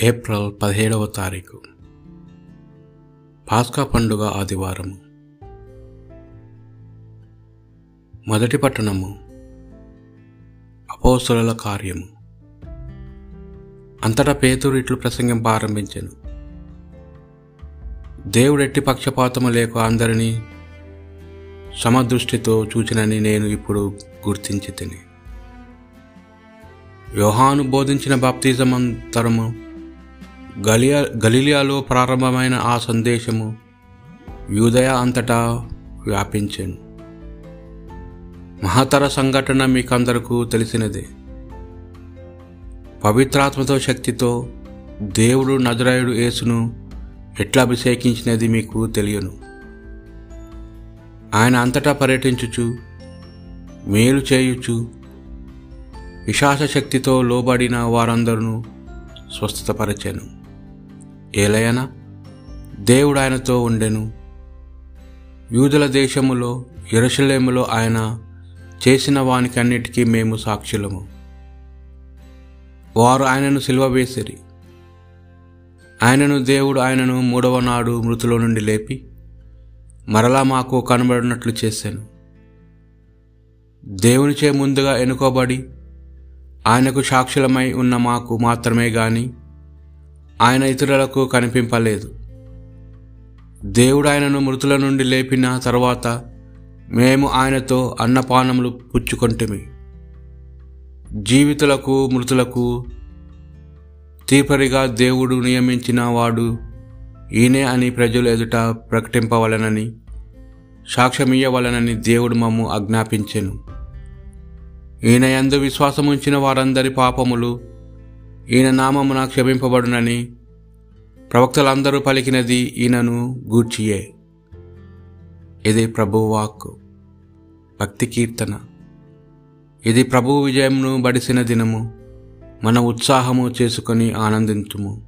April పదిహేడవ తారీఖు. పాస్కా పండుగ ఆదివారం. మొదటి పట్టణము. అపోసుల కార్యము. అంతటా పేతురు ఇట్లు ప్రసంగం ప్రారంభించెను. దేవుడెట్టి పక్షపాతము లేక అందరినీ సమదృష్టితో చూచినని నేను ఇప్పుడు గుర్తించి తిని యోహాను బోధించిన బాప్తిజమంతరము గలియా గలిలియాలో ప్రారంభమైన ఆ సందేశము యూదయ అంతటా వ్యాపించాను. మహతర సంఘటన మీకందరకు తెలిసినదే. పవిత్రాత్మతో శక్తితో దేవుడు నజరాయుడు యేసును ఎట్లా అభిషేకించినది మీకు తెలియను. ఆయన అంతటా పర్యటించుచు మేలు చేయుచు విశాస శక్తితో లోబడిన వారందరూ స్వస్థతపరచాను. ఏలయన? దేవుడు ఆయనతో ఉండెను. యూదుల దేశములో ఎరుషలేములో ఆయన చేసిన వానికన్నిటికీ మేము సాక్షులము. వారు ఆయనను సిల్వ వేసిరి. ఆయనను దేవుడు ఆయనను మూడవ నాడు మృతులో నుండి లేపి మరలా మాకు కనబడినట్లు చేశాను దేవునిచే ముందుగా ఎన్నుకోబడి ఆయనకు సాక్షులమై ఉన్న మాకు మాత్రమే కానీ ఆయన ఇతరులకు కనిపింపలేదు. దేవుడు ఆయనను మృతుల నుండి లేపిన తర్వాత మేము ఆయనతో అన్నపానములు పుచ్చుకొంటిమి. జీవితులకు మృతులకు తీపరిగా దేవుడు నియమించిన వాడు ఈయనే అని ప్రజలు ఎదుట ప్రకటింపవలనని సాక్ష్యమియ్యవలనని దేవుడు మమ్ము ఆజ్ఞాపించెను. ఈయన ఎందు విశ్వాసముంచిన వారందరి పాపములు ఈయన నామమున క్షమింపబడునని ప్రవక్తలందరూ పలికినది ఈయనను గూర్చియే. ఇది ప్రభువాక్ భక్తి కీర్తన. ఇది ప్రభు విజయంను బడిసిన దినము మన ఉత్సాహము చేసుకొని ఆనందించుము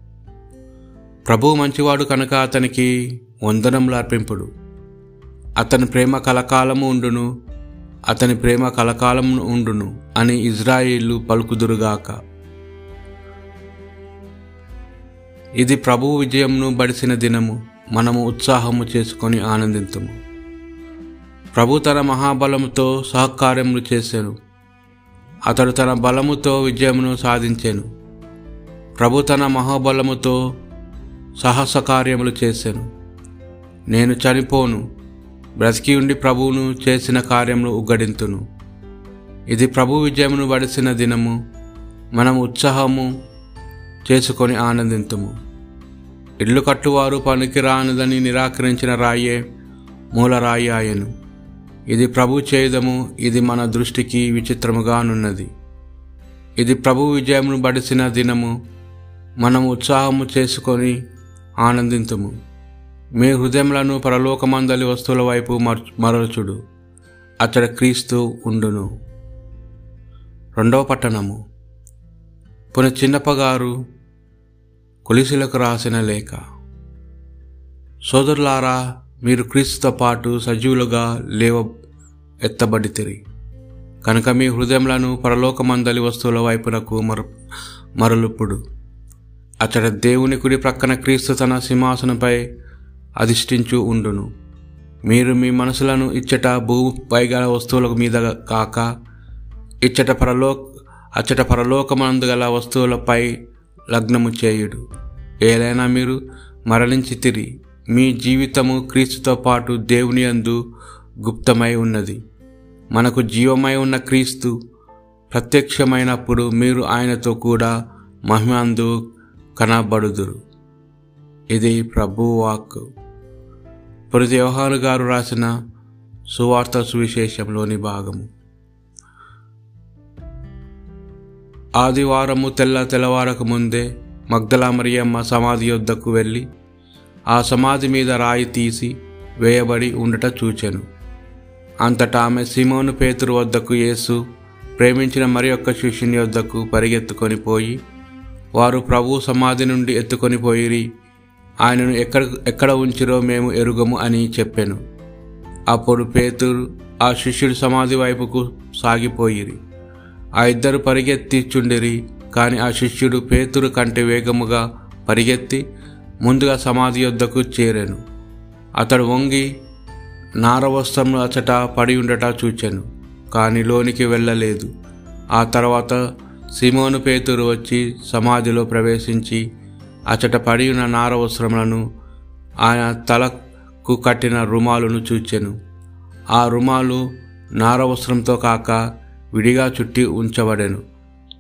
ప్రభు మంచివాడు కనుక అతనికి వందనములు అర్పింపుడు. అతని ప్రేమ కలకాలము ఉండును అతని ప్రేమ కలకాలము ఉండును అని ఇజ్రాయిలు పలుకుదురుగాక. ఇది ప్రభువు విజయంను బడిసిన దినము. మనము ఉత్సాహము చేసుకొని ఆనందింతుము. ప్రభు తన మహాబలముతో సహకార్యములు చేశాను అతడు తన బలముతో విజయమును సాధించాను. ప్రభు తన మహాబలముతో సాహస కార్యములు చేశాను నేను చనిపోను. బ్రతికి ఉండి ప్రభువును చేసిన కార్యములు ఉగ్గడింతును. ఇది ప్రభు విజయమును బడిసిన దినము. మనం ఉత్సాహము చేసుకొని ఆనందింతుము. ఇళ్ళు కట్టువారు పనికిరానిదని నిరాకరించిన రాయే మూలరాయి ఆయను. ఇది ప్రభు చేయుదము ఇది మన దృష్టికి విచిత్రముగానున్నది. ఇది ప్రభు విజయమును బడిసిన దినము మనం ఉత్సాహము చేసుకొని ఆనందింతుము. మీ హృదయములను పరలోకమందలి వస్తువుల వైపు మరచుడు అతడ క్రీస్తు ఉండును. రెండవ పట్టణము. పున చిన్నప్పగారు కొలిసులకు రాసిన లేఖ. సోదరులారా మీరు క్రీస్తుతో పాటు సజీవులుగా లేవ ఎత్తబడితిరి. కనుక మీ హృదయములను పరలోకమందలి వస్తువుల వైపునకు మరు మరలుప్పుడు అతడ దేవుని కుడి ప్రక్కన క్రీస్తు తన సింహాసనంపై అధిష్ఠించు ఉండును. మీరు మీ మనసులను ఇచ్చట భూ పైగల వస్తువుల మీద కాక ఇచ్చట పరలో అచ్చట పరలోకమందు గల వస్తువులపై లగ్నము చేయుడు. ఏదైనా మీరు మరణించి తిరి మీ జీవితము క్రీస్తుతో పాటు దేవుని అందు గుప్తమై ఉన్నది. మనకు జీవమై ఉన్న క్రీస్తు ప్రత్యక్షమైనప్పుడు మీరు ఆయనతో కూడా మహిమందు కనబడుదురు. ఇది ప్రభువాక్ పురిది వ్యవహారు గారు రాసిన సువార్త సువిశేషంలోని భాగము. ఆదివారము తెల్ల తెల్లవారకు ముందే మగ్దలా మరియమ్మ సమాధి యొద్దకు వెళ్ళి ఆ సమాధి మీద రాయి తీసి వేయబడి ఉండట చూచెను. అంతటా ఆమె సిమోను పేతురు వద్దకు యేసు ప్రేమించిన మరి ఒక్క శిష్యుని వద్దకు పరిగెత్తుకొని పోయి వారు ప్రభు సమాధి నుండి ఎత్తుకొని పోయిరి ఆయనను ఎక్కడ ఎక్కడ ఉంచిరో మేము ఎరుగము అని చెప్పాను. అప్పుడు పేతురు ఆ శిష్యుడి సమాధి వైపుకు సాగిపోయిరి. ఆ ఇద్దరు పరిగెత్తిచుండిరి కాని ఆ శిష్యుడు పేతురు కంటే వేగముగా పరిగెత్తి ముందుగా సమాధి యొద్దకు చేరాను. అతడు వంగి నారవస్త్రము అచట పడి ఉండట చూచాను కానీ లోనికి వెళ్ళలేదు. ఆ తర్వాత సిమోను పేతురు వచ్చి సమాధిలో ప్రవేశించి అచట పడి ఉన్న నారవస్త్రములను ఆయన తలకు కట్టిన రుమాలును చూచెను. ఆ రుమాలు నారవస్త్రంతో కాక విడిగా చుట్టి ఉంచబడెను.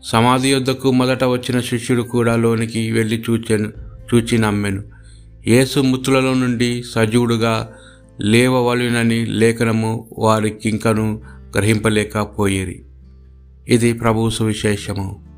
సమాధి యొద్దకు మొదట వచ్చిన శిష్యుడు కూడా లోనికి వెళ్ళి చూచెను చూచి నమ్మెను. యేసు మృతులలో నుండి సజీవుడుగా లేవవలెనని లేఖనము వారికింకను గ్రహింపలేకపోయేరి ఇది ప్రభు సువిశేషము.